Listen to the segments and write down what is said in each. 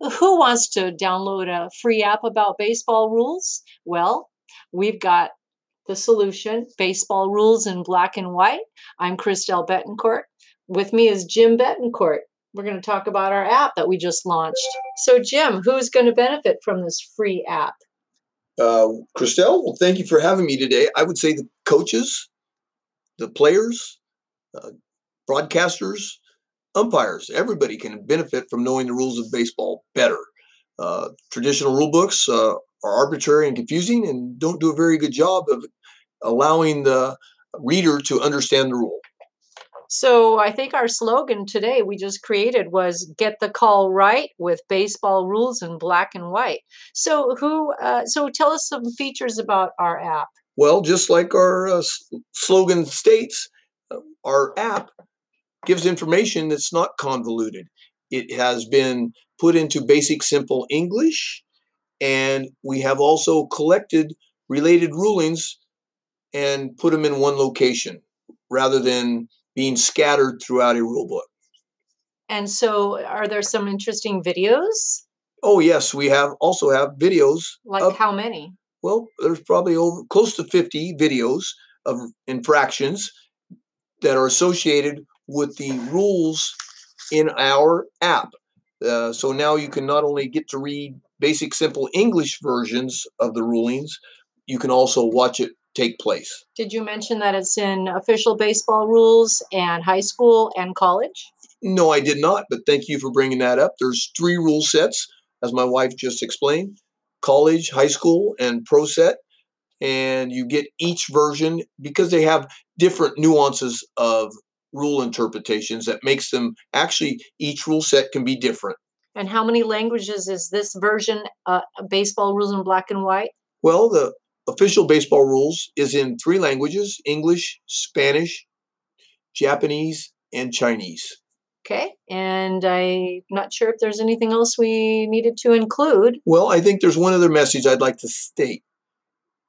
who wants to download a free app about baseball rules? Well, we've got the solution baseball rules in black and white. I'm Christelle Betancourt. With me is Jim Betancourt. We're going to talk about our app that we just launched. So, Jim, who's going to benefit from this free app? Uh, Christelle, well, thank you for having me today. I would say the coaches, the players, uh, broadcasters, umpires, everybody can benefit from knowing the rules of baseball better. Uh, traditional rule books uh, are arbitrary and confusing and don't do a very good job of allowing the reader to understand the rule. So I think our slogan today we just created was "Get the call right" with baseball rules in black and white. So who? Uh, so tell us some features about our app. Well, just like our uh, slogan states, uh, our app gives information that's not convoluted. It has been put into basic simple English, and we have also collected related rulings and put them in one location rather than being scattered throughout a rule book. And so, are there some interesting videos? Oh yes, we have also have videos. Like of, how many? Well, there's probably over close to 50 videos of infractions that are associated with the rules in our app. Uh, so now you can not only get to read basic simple English versions of the rulings, you can also watch it take place. Did you mention that it's in official baseball rules and high school and college? No, I did not, but thank you for bringing that up. There's three rule sets, as my wife just explained college, high school, and pro set. And you get each version because they have different nuances of rule interpretations that makes them actually each rule set can be different. And how many languages is this version, uh, baseball rules in black and white? Well, the official baseball rules is in three languages English, Spanish, Japanese, and Chinese. Okay. And I'm not sure if there's anything else we needed to include. Well, I think there's one other message I'd like to state.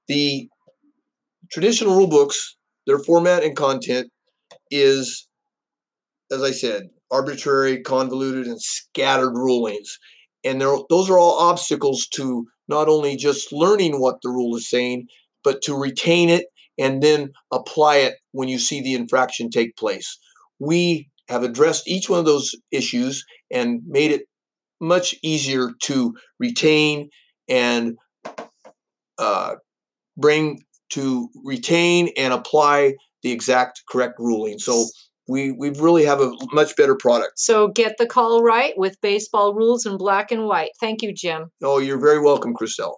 The traditional rule books, their format and content is, as I said, arbitrary, convoluted, and scattered rulings. And those are all obstacles to not only just learning what the rule is saying, but to retain it and then apply it when you see the infraction take place. We have addressed each one of those issues and made it much easier to retain and uh, bring to retain and apply the exact correct ruling. So we we really have a much better product. So get the call right with baseball rules in black and white. Thank you, Jim. Oh, you're very welcome, Christelle.